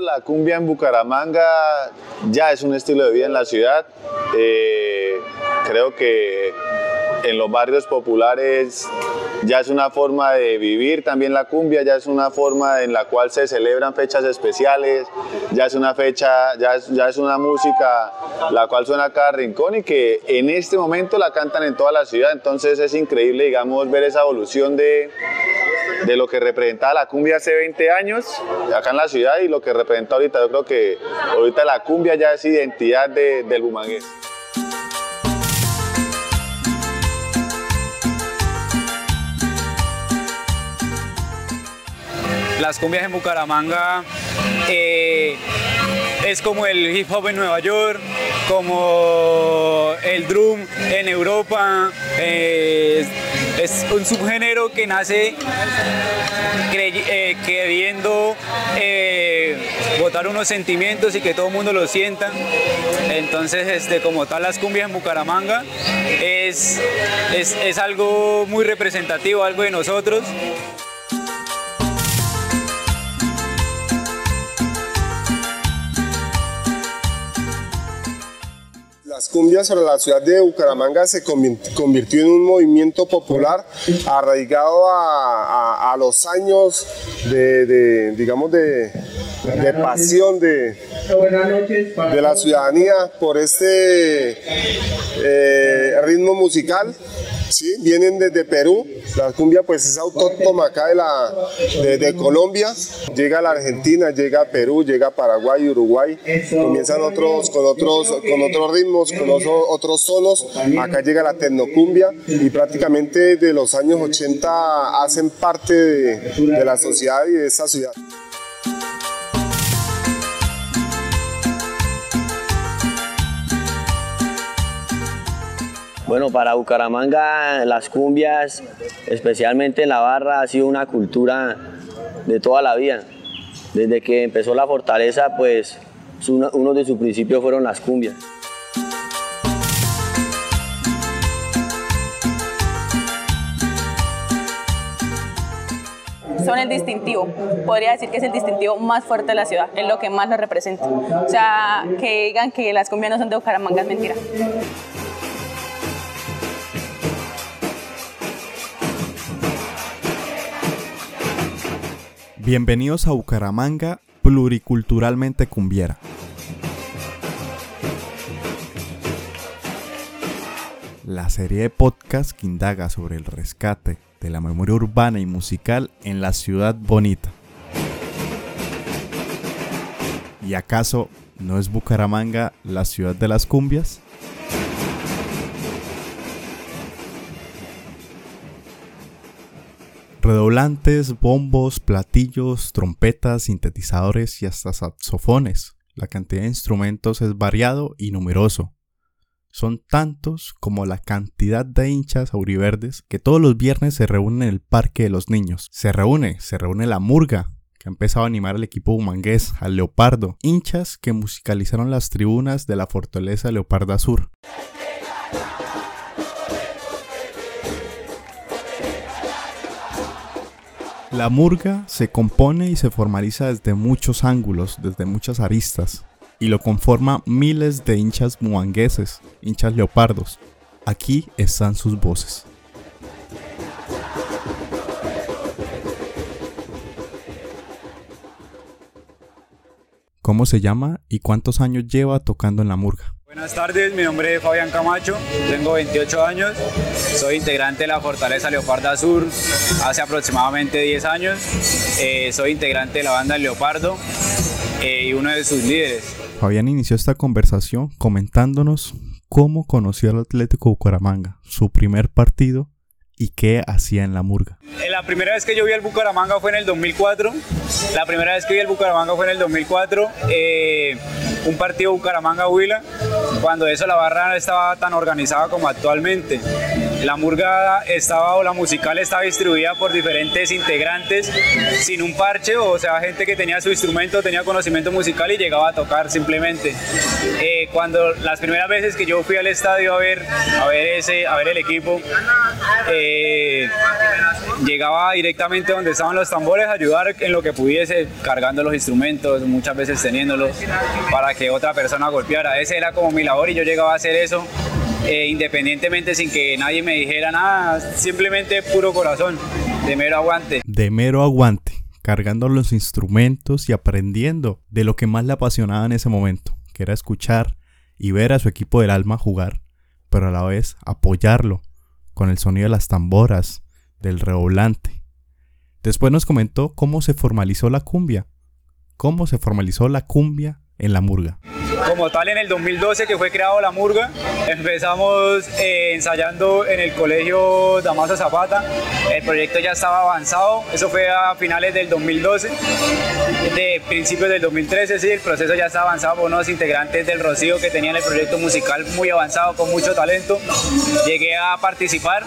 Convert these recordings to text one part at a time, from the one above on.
La cumbia en Bucaramanga ya es un estilo de vida en la ciudad. Eh, creo que en los barrios populares ya es una forma de vivir también la cumbia, ya es una forma en la cual se celebran fechas especiales, ya es una fecha, ya es, ya es una música la cual suena a cada rincón y que en este momento la cantan en toda la ciudad, entonces es increíble, digamos, ver esa evolución de, de lo que representaba la cumbia hace 20 años acá en la ciudad y lo que representa ahorita. Yo creo que ahorita la cumbia ya es identidad de, del bumangués. Las cumbias en Bucaramanga eh, es como el hip hop en Nueva York, como el drum en Europa. eh, es un subgénero que nace queriendo eh, botar unos sentimientos y que todo el mundo lo sienta. Entonces, este, como tal, las cumbias en Bucaramanga es, es, es algo muy representativo, algo de nosotros. Las cumbias sobre la ciudad de Bucaramanga se convi- convirtió en un movimiento popular arraigado a, los años de, digamos, de pasión de, de la ciudadanía por este eh, ritmo musical. ¿Sí? Vienen desde Perú, la cumbia pues es autóctona acá de, la, de, Colombia, llega a la Argentina, llega a Perú, llega a Paraguay, Uruguay, comienzan otros con otros con otros ritmos, con otro- otros tonos, acá llega la tecnocumbia y prácticamente de los años 80 hacen parte de, de la sociedad y de esta ciudad. Bueno, para Bucaramanga las cumbias, especialmente en la barra, ha sido una cultura de toda la vida. Desde que empezó la fortaleza, pues uno de sus principios fueron las cumbias. son el distintivo. Podría decir que es el distintivo más fuerte de la ciudad, es lo que más nos representa. O sea, que digan que las cumbias no son de Bucaramanga es mentira. Bienvenidos a Bucaramanga, pluriculturalmente cumbiera. La serie de podcast que indaga sobre el rescate de la memoria urbana y musical en la ciudad bonita. ¿Y acaso no es Bucaramanga la ciudad de las cumbias? Redoblantes, bombos, platillos, trompetas, sintetizadores y hasta saxofones. La cantidad de instrumentos es variado y numeroso. Son tantos como la cantidad de hinchas auriverdes que todos los viernes se reúnen en el Parque de los Niños. Se reúne, se reúne la murga, que ha empezado a animar al equipo bumangués, al Leopardo, hinchas que musicalizaron las tribunas de la fortaleza Leoparda Sur. La murga se compone y se formaliza desde muchos ángulos, desde muchas aristas, y lo conforma miles de hinchas muangueses, hinchas leopardos. Aquí están sus voces. ¿Cómo se llama y cuántos años lleva tocando en la murga? Buenas tardes, mi nombre es Fabián Camacho, tengo 28 años, soy integrante de la Fortaleza Leoparda Sur hace aproximadamente 10 años, Eh, soy integrante de la banda Leopardo eh, y uno de sus líderes. Fabián inició esta conversación comentándonos cómo conoció al Atlético Bucaramanga, su primer partido y qué hacía en la murga. Eh, La primera vez que yo vi el Bucaramanga fue en el 2004. La primera vez que vi el Bucaramanga fue en el 2004. eh, un partido Bucaramanga-Huila. Cuando eso la barra estaba tan organizada como actualmente. La murga estaba o la musical estaba distribuida por diferentes integrantes sin un parche, o sea, gente que tenía su instrumento, tenía conocimiento musical y llegaba a tocar simplemente. Eh, cuando las primeras veces que yo fui al estadio a ver, a ver, ese, a ver el equipo, eh, llegaba directamente donde estaban los tambores a ayudar en lo que pudiese, cargando los instrumentos, muchas veces teniéndolos para que otra persona golpeara. Ese era como mi labor y yo llegaba a hacer eso eh, independientemente sin que nadie me dijera nada, simplemente puro corazón, de mero aguante. De mero aguante, cargando los instrumentos y aprendiendo de lo que más le apasionaba en ese momento, que era escuchar y ver a su equipo del alma jugar, pero a la vez apoyarlo con el sonido de las tamboras, del redoblante. Después nos comentó cómo se formalizó la cumbia, cómo se formalizó la cumbia en la murga. Como tal, en el 2012 que fue creado La Murga, empezamos eh, ensayando en el colegio Damaso Zapata. El proyecto ya estaba avanzado, eso fue a finales del 2012. De principios del 2013, sí, el proceso ya estaba avanzado por unos integrantes del Rocío que tenían el proyecto musical muy avanzado, con mucho talento. Llegué a participar,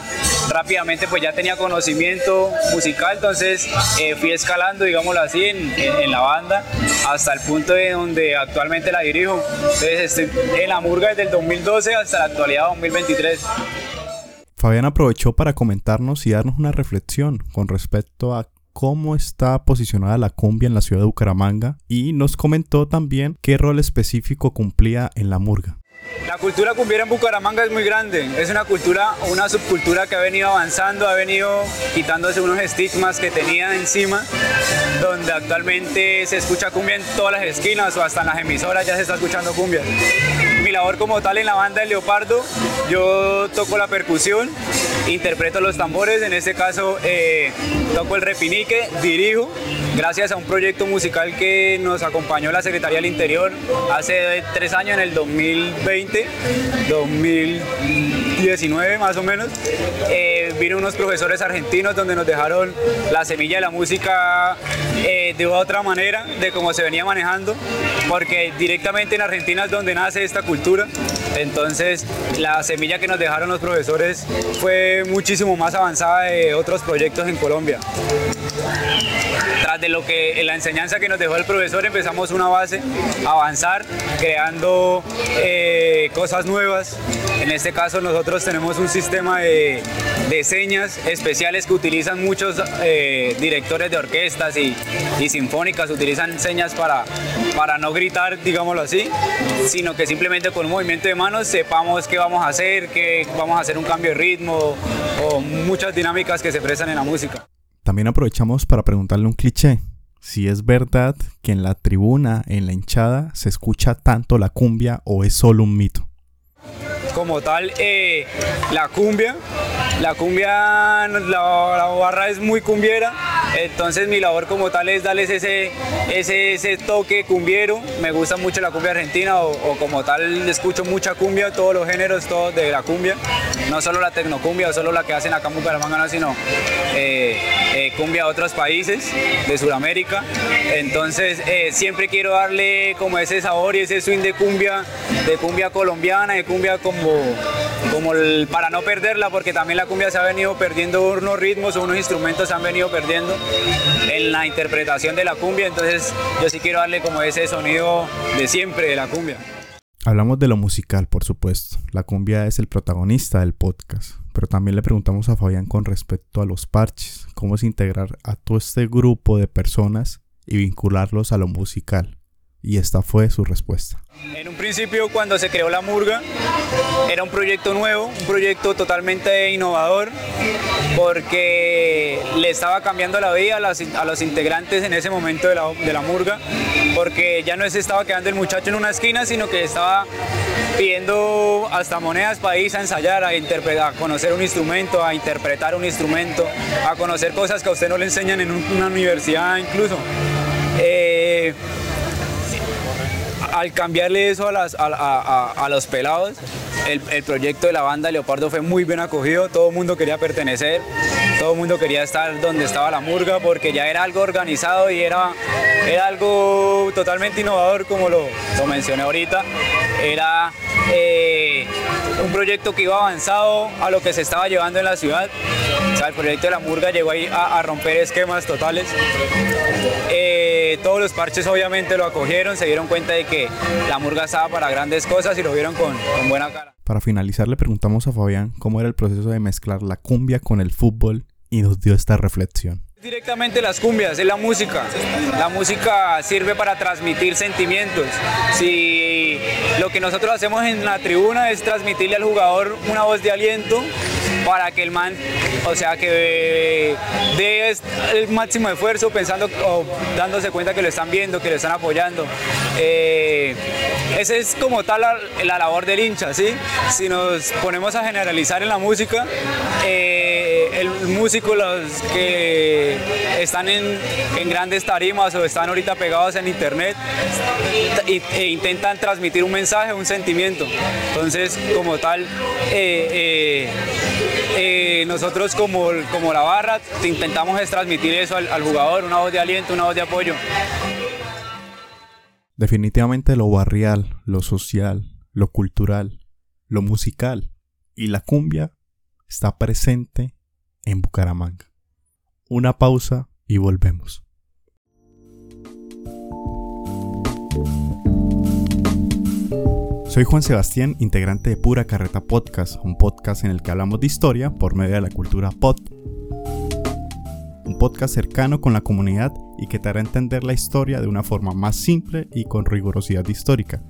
rápidamente pues ya tenía conocimiento musical, entonces eh, fui escalando, digámoslo así, en, en la banda hasta el punto de donde actualmente la dirijo. Entonces estoy en la murga desde el 2012 hasta la actualidad 2023. Fabián aprovechó para comentarnos y darnos una reflexión con respecto a cómo está posicionada la cumbia en la ciudad de Bucaramanga y nos comentó también qué rol específico cumplía en la murga. La cultura cumbiera en Bucaramanga es muy grande, es una cultura, una subcultura que ha venido avanzando, ha venido quitándose unos estigmas que tenía encima, donde actualmente se escucha cumbia en todas las esquinas o hasta en las emisoras ya se está escuchando cumbia. Mi labor como tal en la banda del Leopardo, yo toco la percusión, interpreto los tambores, en este caso eh, toco el repinique, dirijo, gracias a un proyecto musical que nos acompañó la Secretaría del Interior hace tres años, en el 2020, 2019 más o menos. Eh, vino unos profesores argentinos donde nos dejaron la semilla de la música eh, de otra manera de cómo se venía manejando, porque directamente en Argentina es donde nace esta cultura. Entonces, la semilla que nos dejaron los profesores fue muchísimo más avanzada de otros proyectos en Colombia. Tras de lo que la enseñanza que nos dejó el profesor, empezamos una base, avanzar, creando eh, cosas nuevas. En este caso, nosotros tenemos un sistema de, de señas especiales que utilizan muchos eh, directores de orquestas y, y, sinfónicas, utilizan señas para, para no gritar, digámoslo así, sino que simplemente con un movimiento de manos sepamos qué vamos a hacer, que vamos a hacer un cambio de ritmo o muchas dinámicas que se prestan en la música. También aprovechamos para preguntarle un cliché. Si es verdad que en la tribuna, en la hinchada, se escucha tanto la cumbia o es solo un mito como tal eh, la cumbia. La cumbia, la, la, barra es muy cumbiera, entonces mi labor como tal es darles ese, ese, ese toque cumbiero. Me gusta mucho la cumbia argentina o, como tal escucho mucha cumbia, todos los géneros todos de la cumbia. No solo la tecnocumbia o solo la que hacen acá en Bucaramanga, sino eh, eh, cumbia a otros países de Sudamérica. Entonces siempre quiero darle como ese sabor y ese swing de cumbia, de cumbia colombiana, de cumbia como como para no perderla, porque también la cumbia se ha venido perdiendo unos ritmos unos instrumentos se han venido perdiendo en la interpretación de la cumbia, entonces yo sí quiero darle como ese sonido de siempre de la cumbia. Hablamos de lo musical, por supuesto. La cumbia es el protagonista del podcast, pero también le preguntamos a Fabián con respecto a los parches, cómo es integrar a todo este grupo de personas y vincularlos a lo musical y esta fue su respuesta. En un principio cuando se creó la Murga era un proyecto nuevo, un proyecto totalmente innovador porque le estaba cambiando la vida a, los integrantes en ese momento de la, Murga porque ya no se estaba quedando el muchacho en una esquina sino que estaba pidiendo hasta monedas para irse a ensayar, a, a conocer un instrumento, a interpretar un instrumento, a conocer cosas que a usted no le enseñan en una universidad incluso. Al cambiarle eso a, a, los pelados, el, proyecto de la banda Leopardo fue muy bien acogido, todo el mundo quería pertenecer, todo el mundo quería estar donde estaba la murga porque ya era algo organizado y era, algo totalmente innovador como lo, lo mencioné ahorita, era... Eh, un proyecto que iba avanzado a lo que se estaba llevando en la ciudad. O sea, el proyecto de la murga llegó ahí a, romper esquemas totales. Eh, todos los parches obviamente lo acogieron, se dieron cuenta de que la murga estaba para grandes cosas y lo vieron con, con buena cara. Para finalizar le preguntamos a Fabián cómo era el proceso de mezclar la cumbia con el fútbol y nos dio esta reflexión. Directamente las cumbias, es la música. La música sirve para transmitir sentimientos. Si lo que nosotros hacemos en la tribuna es transmitirle al jugador una voz de aliento para que el man, o sea, que dé el máximo esfuerzo pensando o dándose cuenta que lo están viendo, que lo están apoyando. Eh, esa es como tal la, labor del hincha, ¿sí? Si nos ponemos a generalizar en la música, eh, el músico, los que están en, grandes tarimas o están ahorita pegados en internet e, intentan transmitir un mensaje, un sentimiento. Entonces, como tal, eh, eh, nosotros como, como la barra intentamos es transmitir eso al jugador, una voz de aliento, una voz de apoyo. Definitivamente lo barrial, lo social, lo cultural, lo musical y la cumbia está presente en Bucaramanga. Una pausa y volvemos. Soy Juan Sebastián, integrante de Pura Carreta Podcast, un podcast en el que hablamos de historia por medio de la cultura pod. Un podcast cercano con la comunidad y que te hará entender la historia de una forma más simple y con rigurosidad histórica.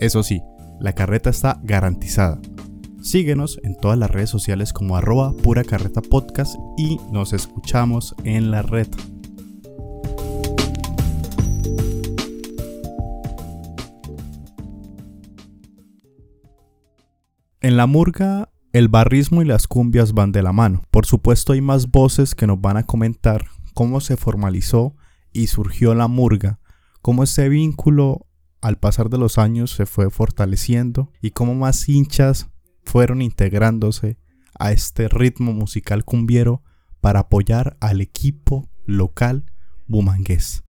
Eso sí, la carreta está garantizada Síguenos en todas las redes sociales como arroba pura carreta podcast y nos escuchamos en la red. La murga, el barrismo y las cumbias van de la mano. Por supuesto hay más voces que nos van a comentar cómo se formalizó y surgió la murga, cómo ese vínculo al pasar de los años se fue fortaleciendo y cómo más hinchas fueron integrándose a este ritmo musical cumbiero para apoyar al equipo local bumangués,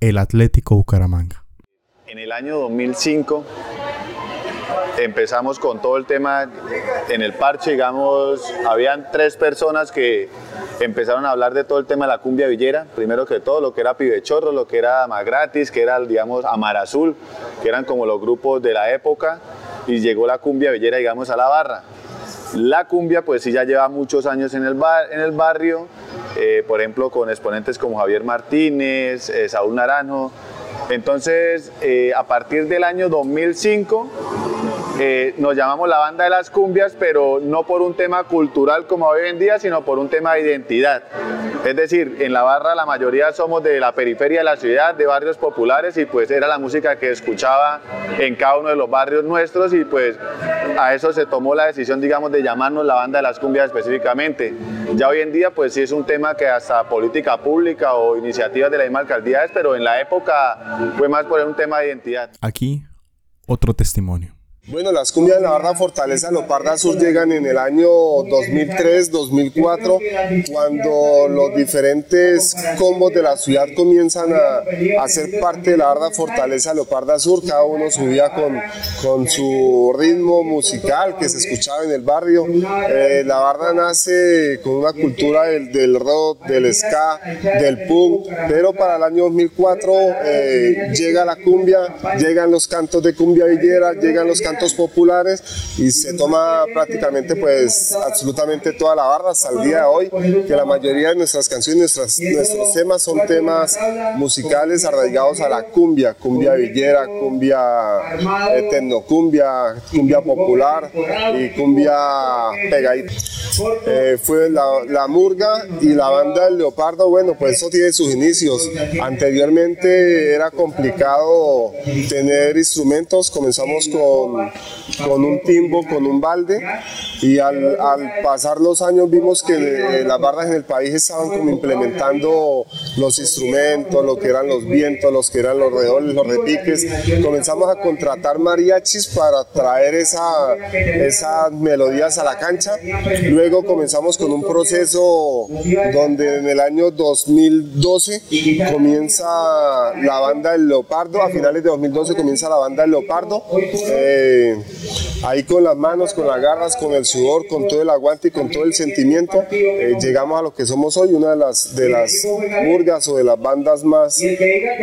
el Atlético Bucaramanga. En el año 2005 empezamos con todo el tema en el parche, digamos, habían tres personas que empezaron a hablar de todo el tema de la cumbia villera, primero que todo, lo que era Pibe Chorro, lo que era Gratis, que era, digamos, Amar Azul, que eran como los grupos de la época, y llegó la cumbia villera, digamos, a la barra. La cumbia, pues sí, ya lleva muchos años en el, bar, en el barrio, eh, por ejemplo, con exponentes como Javier Martínez, eh, Saúl Naranjo. Entonces, eh, a partir del año 2005, eh, nos llamamos la banda de las cumbias, pero no por un tema cultural como hoy en día, sino por un tema de identidad. Es decir, en la barra la mayoría somos de la periferia de la ciudad, de barrios populares, y pues era la música que escuchaba en cada uno de los barrios nuestros, y pues a eso se tomó la decisión, digamos, de llamarnos la banda de las cumbias específicamente. Ya hoy en día, pues sí es un tema que hasta política pública o iniciativas de la misma alcaldía es, pero en la época fue más por un tema de identidad. Aquí, otro testimonio. Bueno, las cumbias de la barra Fortaleza Loparda Sur llegan en el año 2003-2004, cuando los diferentes combos de la ciudad comienzan a, hacer ser parte de la barra Fortaleza Loparda Sur, cada uno subía con, con su ritmo musical que se escuchaba en el barrio. Eh, la barra nace con una cultura del, del, rock, del ska, del punk, pero para el año 2004 eh, llega la cumbia, llegan los cantos de cumbia villera, llegan los cantos populares y se toma prácticamente pues absolutamente toda la barra hasta el día de hoy, que la mayoría de nuestras canciones, nuestros temas son temas musicales arraigados a la cumbia, cumbia villera, cumbia eh, tecnocumbia, cumbia popular y cumbia pegadita. Eh, fue la, la, Murga y la banda del Leopardo, bueno, pues eso tiene sus inicios. Anteriormente era complicado tener instrumentos, comenzamos con con, un timbo, con un balde y al, pasar los años vimos que eh, las barras en el país estaban como implementando los instrumentos, lo que eran los vientos, los que eran los redobles, los repiques. Comenzamos a contratar mariachis para traer esa, esas melodías a la cancha. Luego comenzamos con un proceso donde en el año 2012 comienza la banda del Leopardo, a finales de 2012 comienza la banda del Leopardo. Eh, eh, ahí con las manos, con las garras, con el sudor, con todo el aguante y con todo el sentimiento, eh, llegamos a lo que somos hoy, una de las, de las murgas o de las bandas más,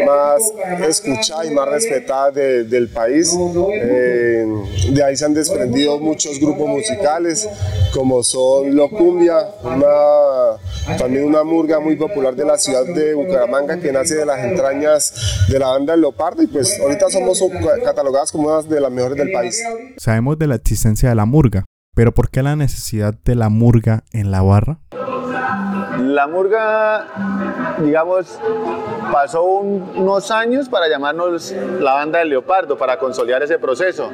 más escuchadas y más respetadas del país. Eh, de ahí se han desprendido muchos grupos musicales, como son Locumbia, una, también una murga muy popular de la ciudad de Bucaramanga que nace de las entrañas de la banda El Leopardo y pues ahorita somos catalogadas como una de las mejores del país. Sabemos de la existencia de la murga, pero ¿por qué la necesidad de la murga en la barra? La murga, digamos, pasó unos años para llamarnos la banda del leopardo, para consolidar ese proceso.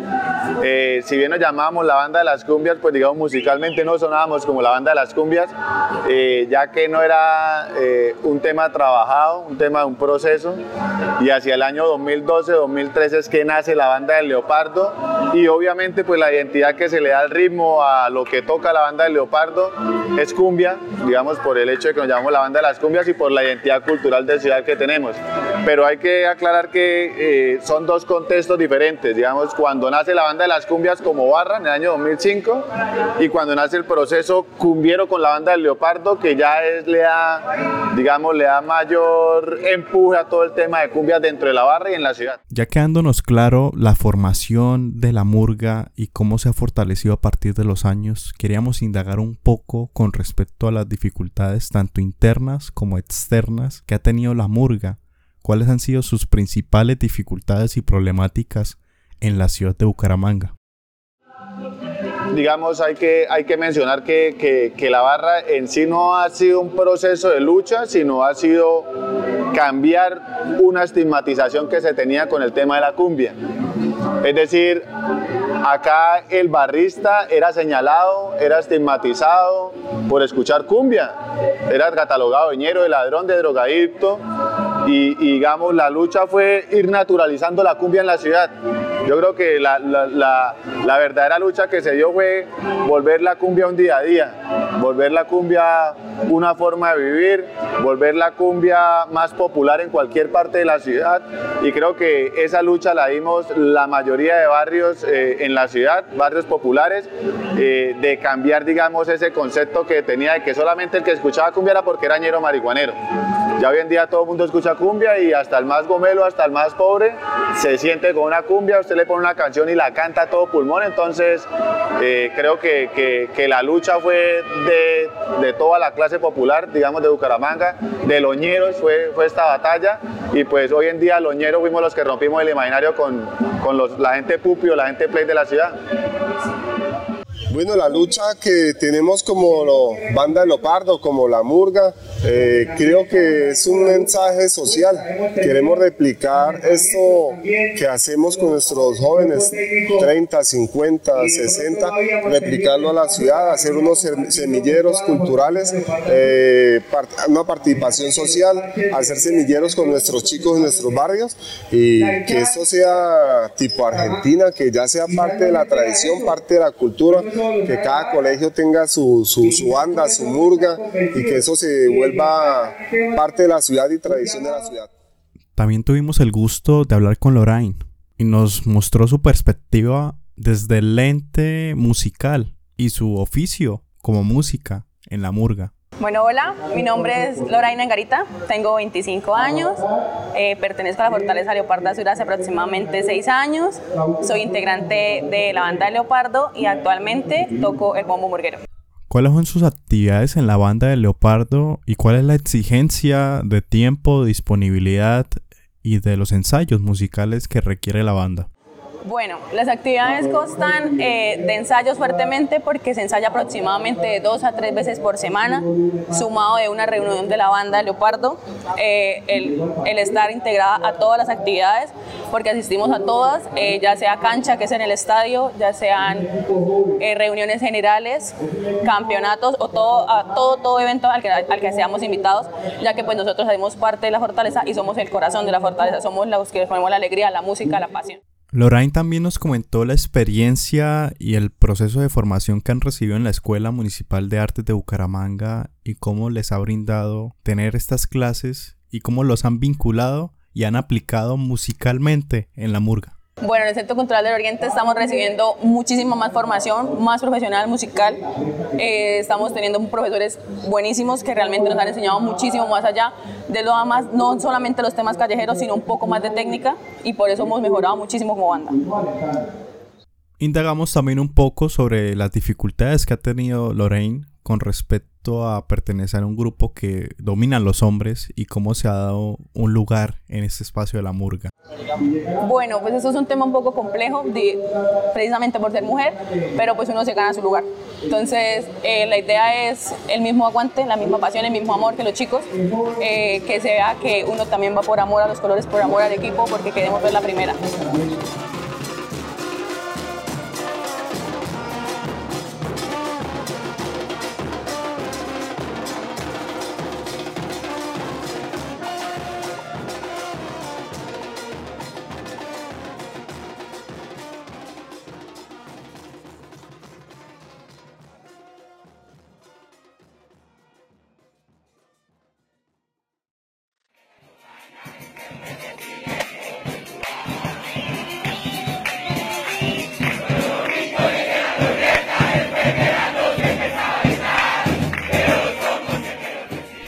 Eh, si bien nos llamábamos la banda de las cumbias, pues digamos musicalmente no sonábamos como la banda de las cumbias, eh, ya que no era eh, un tema trabajado, un tema de un proceso, y hacia el año 2012-2013 es que nace la banda del leopardo, y obviamente pues la identidad que se le da al ritmo, a lo que toca la banda del leopardo, es cumbia, digamos por el hecho de que nos llamamos la banda de las cumbias y por la identidad cultural de ciudad que tenemos. Pero hay que aclarar que eh, son dos contextos diferentes. Digamos, cuando nace la banda de las cumbias como barra en el año 2005 y cuando nace el proceso cumbiero con la banda del Leopardo, que ya es, le da, digamos, le da mayor empuje a todo el tema de cumbias dentro de la barra y en la ciudad. Ya quedándonos claro la formación de la murga y cómo se ha fortalecido a partir de los años, queríamos indagar un poco con respecto a las dificultades tanto internas como externas que ha tenido la murga, cuáles han sido sus principales dificultades y problemáticas en la ciudad de Bucaramanga. Digamos, hay que, hay que mencionar que, que, la barra en sí no ha sido un proceso de lucha, sino ha sido cambiar una estigmatización que se tenía con el tema de la cumbia. Es decir, acá el barrista era señalado, era estigmatizado por escuchar cumbia, era catalogado de ñero, de ladrón, de drogadicto, y, digamos la lucha fue ir naturalizando la cumbia en la ciudad. Yo creo que la, la, la, verdadera lucha que se dio fue volver la cumbia un día a día, volver la cumbia una forma de vivir, volver la cumbia más popular en cualquier parte de la ciudad y creo que esa lucha la dimos la mayoría de barrios eh, en la ciudad, barrios populares, eh, de cambiar digamos ese concepto que tenía de que solamente el que escuchaba cumbia era porque era ñero marihuanero. Ya hoy en día todo el mundo escucha cumbia y hasta el más gomelo, hasta el más pobre, se siente con una cumbia, usted le pone una canción y la canta todo pulmón, entonces eh, creo que, que, la lucha fue de, de, toda la clase popular, digamos de Bucaramanga, de Loñeros fue, fue esta batalla y pues hoy en día Loñeros fuimos los que rompimos el imaginario con, con la gente pupio, la gente play de la ciudad. Bueno, la lucha que tenemos como lo, banda de Lopardo, como la Murga, eh, creo que es un mensaje social. Queremos replicar esto que hacemos con nuestros jóvenes, 30, 50, 60, replicarlo a la ciudad, hacer unos semilleros culturales, eh, una participación social, hacer semilleros con nuestros chicos en nuestros barrios y que esto sea tipo Argentina, que ya sea parte de la tradición, parte de la cultura, que cada colegio tenga su, su, su banda, su murga y que eso se vuelva parte de la ciudad y tradición de la ciudad. También tuvimos el gusto de hablar con Lorraine y nos mostró su perspectiva desde el lente musical y su oficio como música en la murga. Bueno, hola, mi nombre es Lorraine Angarita, tengo 25 años, eh, pertenezco a la Fortaleza Leopardo Azul hace aproximadamente 6 años, soy integrante de la banda de Leopardo y actualmente toco el bombo murguero. ¿Cuáles son sus actividades en la banda de Leopardo y cuál es la exigencia de tiempo, disponibilidad y de los ensayos musicales que requiere la banda? Bueno, las actividades constan eh, de ensayos fuertemente porque se ensaya aproximadamente dos a tres veces por semana, sumado de una reunión de la banda Leopardo, eh, el, estar integrada a todas las actividades, porque asistimos a todas, eh, ya sea cancha, que es en el estadio, ya sean reuniones generales, campeonatos o todo, todo, todo evento al que, al que seamos invitados, ya que pues nosotros hacemos parte de la fortaleza y somos el corazón de la fortaleza, somos los que ponemos la alegría, la música, la pasión. Lorraine también nos comentó la experiencia y el proceso de formación que han recibido en la Escuela Municipal de Artes de Bucaramanga y cómo les ha brindado tener estas clases y cómo los han vinculado y han aplicado musicalmente en la murga. Bueno, en el Centro Cultural del Oriente estamos recibiendo muchísima más formación, más profesional musical. Eh, estamos teniendo profesores buenísimos que realmente nos han enseñado muchísimo más allá de lo más, no solamente los temas callejeros, sino un poco más de técnica y por eso hemos mejorado muchísimo como banda. Indagamos también un poco sobre las dificultades que ha tenido Lorraine con respecto a pertenecer a un grupo que dominan los hombres y cómo se ha dado un lugar en este espacio de la murga. Bueno, pues eso es un tema un poco complejo, precisamente por ser mujer, pero pues uno se gana su lugar. Entonces, eh, la idea es el mismo aguante, la misma pasión, el mismo amor que los chicos, eh, que se vea que uno también va por amor a los colores, por amor al equipo, porque queremos ver la primera.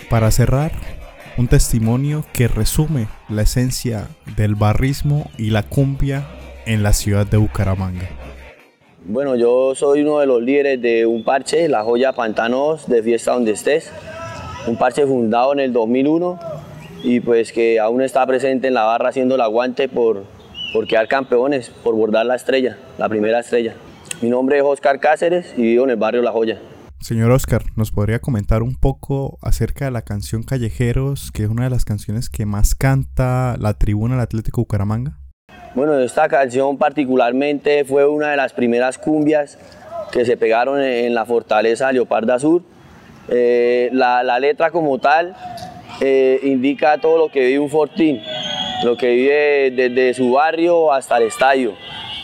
Para cerrar, un testimonio que resume la esencia del barrismo y la cumbia en la ciudad de Bucaramanga. Bueno, yo soy uno de los líderes de un parche, La Joya Pantanos de Fiesta Donde Estés, un parche fundado en el 2001 y pues que aún está presente en la barra haciendo el aguante por, por quedar campeones, por bordar la estrella, la primera estrella. Mi nombre es Oscar Cáceres y vivo en el barrio La Joya. Señor Oscar, ¿nos podría comentar un poco acerca de la canción Callejeros, que es una de las canciones que más canta la tribuna del Atlético Bucaramanga? Bueno, esta canción particularmente fue una de las primeras cumbias que se pegaron en la fortaleza Leoparda Sur. Eh, la, letra como tal eh, indica todo lo que vive un fortín, lo que vive desde su barrio hasta el estadio.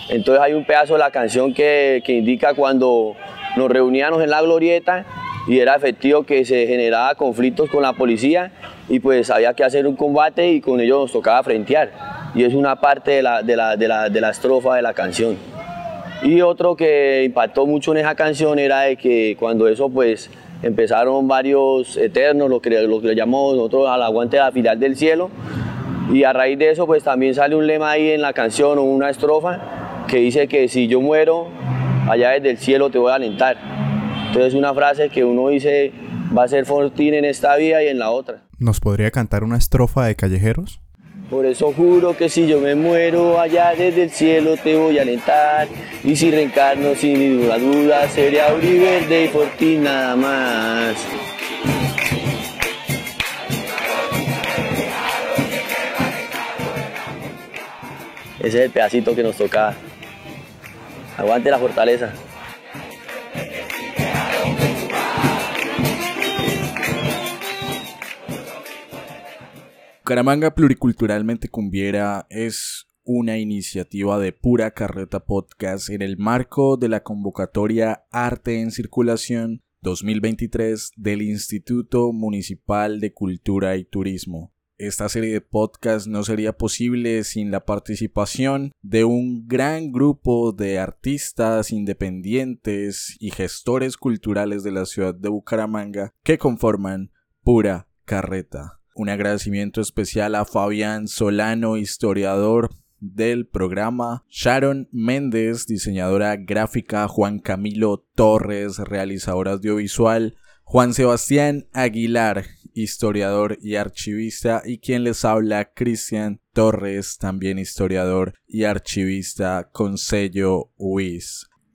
Entonces hay un pedazo de la canción que indica cuando nos reuníamos en la glorieta y era efectivo que se generaba conflictos con la policía y pues había que hacer un combate y con ellos nos tocaba frentear. Y es una parte de la, de la, de la, de la estrofa de la canción. Y otro que impactó mucho en esa canción era de que cuando eso pues empezaron varios eternos, lo que, lo que le llamamos nosotros al aguante de la filial del cielo, y a raíz de eso pues también sale un lema ahí en la canción o una estrofa que dice que si yo muero, allá desde el cielo te voy a alentar. Entonces una frase que uno dice va a ser fortín en esta vida y en la otra. ¿Nos podría cantar una estrofa de Callejeros? Por eso juro que si yo me muero allá desde el cielo te voy a alentar y si reencarno sin ninguna duda sería Verde y Fortín nada más. Ese es el pedacito que nos toca Aguante la fortaleza. Caramanga Pluriculturalmente Cumbiera es una iniciativa de pura carreta podcast en el marco de la convocatoria Arte en Circulación 2023 del Instituto Municipal de Cultura y Turismo. Esta serie de podcast no sería posible sin la participación de un gran grupo de artistas independientes y gestores culturales de la ciudad de Bucaramanga que conforman Pura Carreta. Un agradecimiento especial a Fabián Solano, historiador del programa, Sharon Méndez, diseñadora gráfica, Juan Camilo Torres, realizador audiovisual, Juan Sebastián Aguilar, historiador y archivista, y quien les habla, Cristian Torres, también historiador y archivista con sello.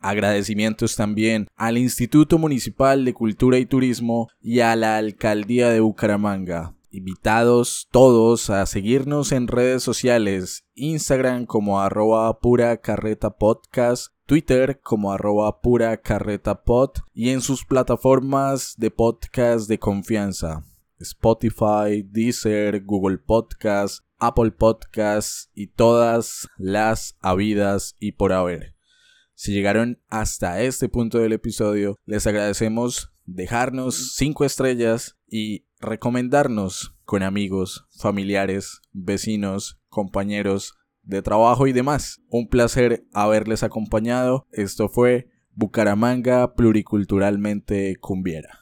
Agradecimientos también al Instituto Municipal de Cultura y Turismo y a la Alcaldía de Bucaramanga. Invitados todos a seguirnos en redes sociales, Instagram como arroba pura carreta podcast, Twitter como arroba pura carreta pod y en sus plataformas de podcast de confianza. Spotify, Deezer, Google Podcast, Apple Podcasts y todas las habidas y por haber. Si llegaron hasta este punto del episodio, les agradecemos dejarnos 5 estrellas y recomendarnos con amigos, familiares, vecinos, compañeros, de trabajo y demás. Un placer haberles acompañado. Esto fue Bucaramanga Pluriculturalmente Cumbiera.